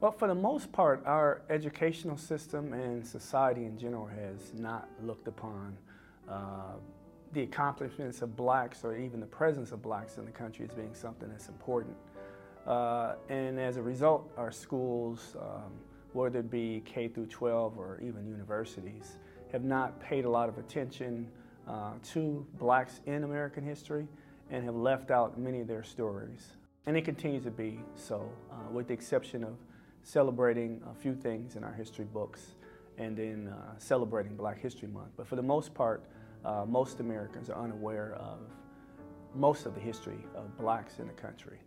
Well, for the most part, our educational system and society in general has not looked upon uh, the accomplishments of blacks or even the presence of blacks in the country as being something that's important. Uh, and as a result, our schools, um, whether it be K through 12 or even universities, have not paid a lot of attention uh, to blacks in American history and have left out many of their stories. And it continues to be so, uh, with the exception of celebrating a few things in our history books and then uh, celebrating Black History Month. But for the most part, uh, most Americans are unaware of most of the history of blacks in the country.